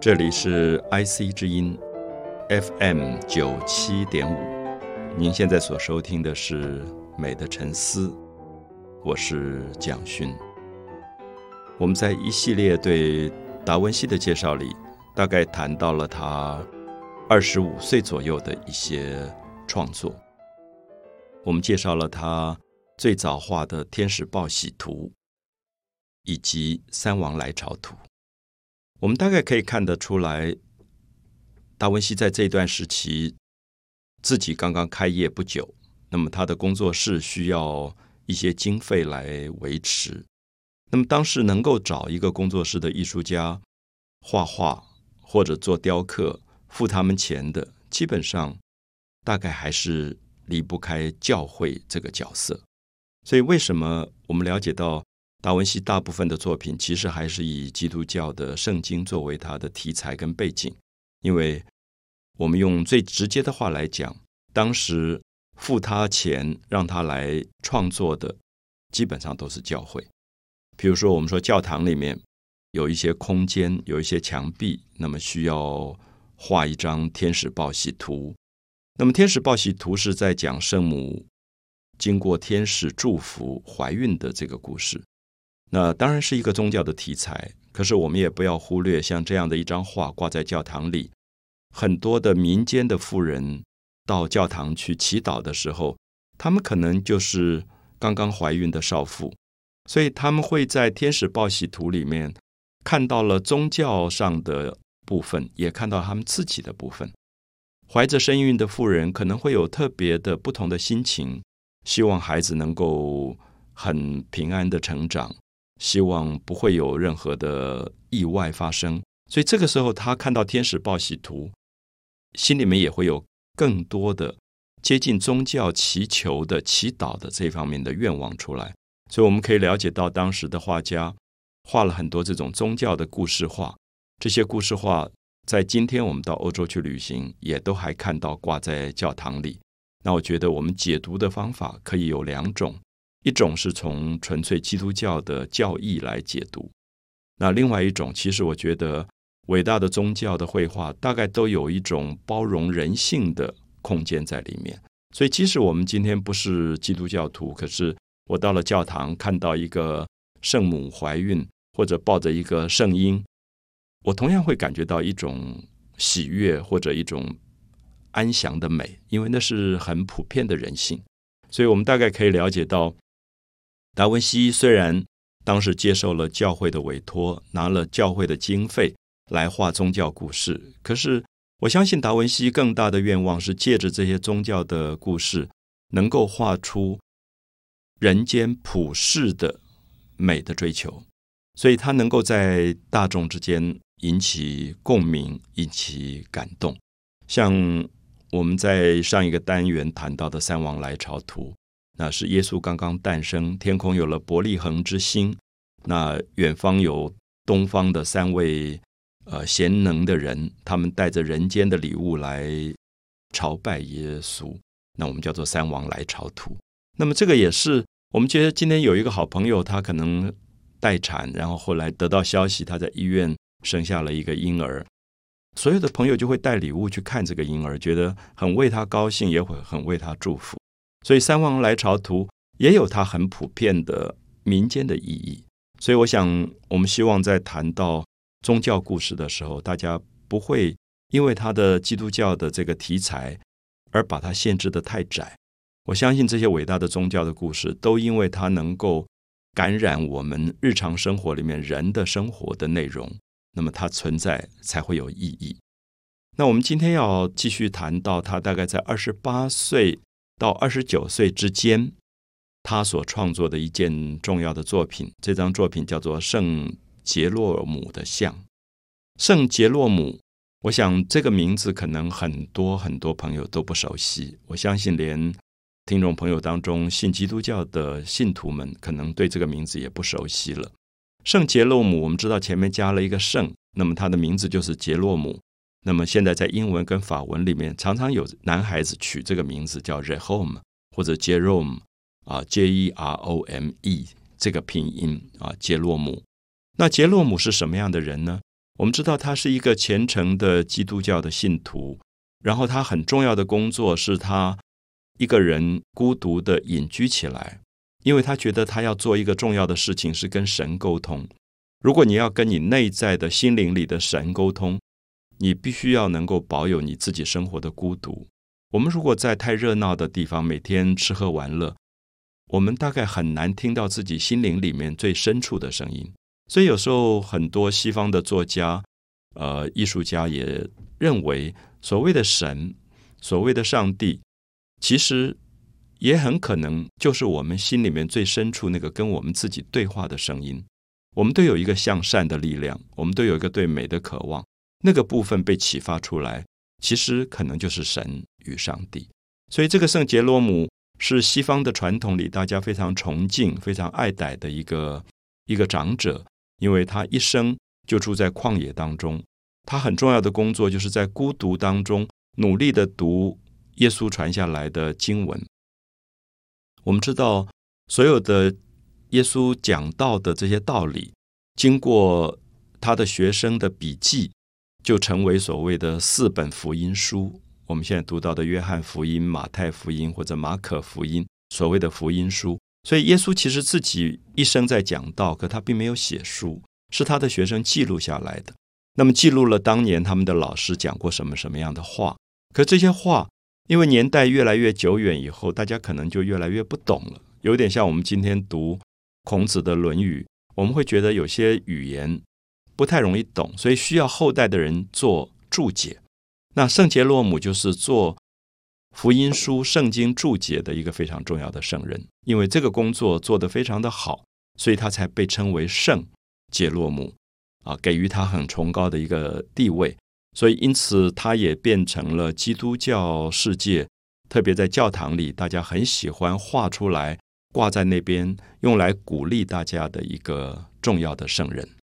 这里是 IC 之音 FM 九七点五，您现在所收听的是《美的沉思》，我是蒋勋。我们在一系列对达文西的介绍里，大概谈到了他二十五岁左右的一些创作。我们介绍了他最早画的《天使报喜图》，以及《三王来朝图》。我们大概可以看得出来，达文西在这段时期自己刚刚开业不久，那么他的工作室需要一些经费来维持。那么当时能够找一个工作室的艺术家画画或者做雕刻，付他们钱的，基本上大概还是离不开教会这个角色。所以，为什么我们了解到？达文西大部分的作品其实还是以基督教的圣经作为他的题材跟背景，因为我们用最直接的话来讲，当时付他钱让他来创作的，基本上都是教会。比如说，我们说教堂里面有一些空间，有一些墙壁，那么需要画一张天使报喜图。那么天使报喜图是在讲圣母经过天使祝福怀孕的这个故事。那当然是一个宗教的题材，可是我们也不要忽略，像这样的一张画挂在教堂里，很多的民间的妇人到教堂去祈祷的时候，他们可能就是刚刚怀孕的少妇，所以他们会在天使报喜图里面看到了宗教上的部分，也看到他们自己的部分。怀着身孕的妇人可能会有特别的不同的心情，希望孩子能够很平安的成长。希望不会有任何的意外发生，所以这个时候他看到天使报喜图，心里面也会有更多的接近宗教祈求的祈祷的这方面的愿望出来。所以我们可以了解到，当时的画家画了很多这种宗教的故事画。这些故事画在今天我们到欧洲去旅行，也都还看到挂在教堂里。那我觉得我们解读的方法可以有两种。一种是从纯粹基督教的教义来解读，那另外一种，其实我觉得伟大的宗教的绘画大概都有一种包容人性的空间在里面。所以，即使我们今天不是基督教徒，可是我到了教堂看到一个圣母怀孕或者抱着一个圣婴，我同样会感觉到一种喜悦或者一种安详的美，因为那是很普遍的人性。所以我们大概可以了解到。达文西虽然当时接受了教会的委托，拿了教会的经费来画宗教故事，可是我相信达文西更大的愿望是借着这些宗教的故事，能够画出人间普世的美的追求，所以他能够在大众之间引起共鸣，引起感动。像我们在上一个单元谈到的《三王来朝图》。那是耶稣刚刚诞生，天空有了伯利恒之星，那远方有东方的三位呃贤能的人，他们带着人间的礼物来朝拜耶稣，那我们叫做三王来朝图。那么这个也是我们觉得今天有一个好朋友，他可能待产，然后后来得到消息他在医院生下了一个婴儿，所有的朋友就会带礼物去看这个婴儿，觉得很为他高兴，也会很为他祝福。所以《三王来朝图》也有它很普遍的民间的意义。所以我想，我们希望在谈到宗教故事的时候，大家不会因为它的基督教的这个题材而把它限制的太窄。我相信这些伟大的宗教的故事，都因为它能够感染我们日常生活里面人的生活的内容，那么它存在才会有意义。那我们今天要继续谈到他大概在二十八岁。到二十九岁之间，他所创作的一件重要的作品，这张作品叫做《圣杰洛姆的像》。圣杰洛姆，我想这个名字可能很多很多朋友都不熟悉。我相信连听众朋友当中信基督教的信徒们，可能对这个名字也不熟悉了。圣杰洛姆，我们知道前面加了一个圣，那么他的名字就是杰洛姆。那么现在在英文跟法文里面，常常有男孩子取这个名字叫 Jerome 或者 Jerome 啊，J E R O M E 这个拼音啊，杰洛姆。那杰洛姆是什么样的人呢？我们知道他是一个虔诚的基督教的信徒，然后他很重要的工作是他一个人孤独的隐居起来，因为他觉得他要做一个重要的事情是跟神沟通。如果你要跟你内在的心灵里的神沟通，你必须要能够保有你自己生活的孤独。我们如果在太热闹的地方，每天吃喝玩乐，我们大概很难听到自己心灵里面最深处的声音。所以有时候很多西方的作家、呃艺术家也认为，所谓的神、所谓的上帝，其实也很可能就是我们心里面最深处那个跟我们自己对话的声音。我们都有一个向善的力量，我们都有一个对美的渴望，那个部分被启发出来，其实可能就是神与上帝。所以这个圣杰罗姆是西方的传统里大家非常崇敬、非常爱戴的一个一个长者。因为他一生就住在旷野当中，他很重要的工作就是在孤独当中努力的读耶稣传下来的经文。我们知道，所有的耶稣讲到的这些道理，经过他的学生的笔记，就成为所谓的四本福音书。我们现在读到的约翰福音、马太福音或者马可福音，所谓的福音书。所以，耶稣其实自己一生在讲道，可他并没有写书，是他的学生记录下来的。那么，记录了当年他们的老师讲过什么什么样的话。可这些话，因为年代越来越久远，以后大家可能就越来越不懂了。有点像我们今天读孔子的《论语》，我们会觉得有些语言不太容易懂，所以需要后代的人做注解。那圣杰洛姆就是做。福音书、圣经注解的一个非常重要的圣人，因为这个工作做得非常的好，所以他才被称为圣杰洛姆啊，给予他很崇高的一个地位。所以，因此他也变成了基督教世界，特别在教堂里，大家很喜欢画出来挂在那边，用来鼓励大家的一个重要的圣人。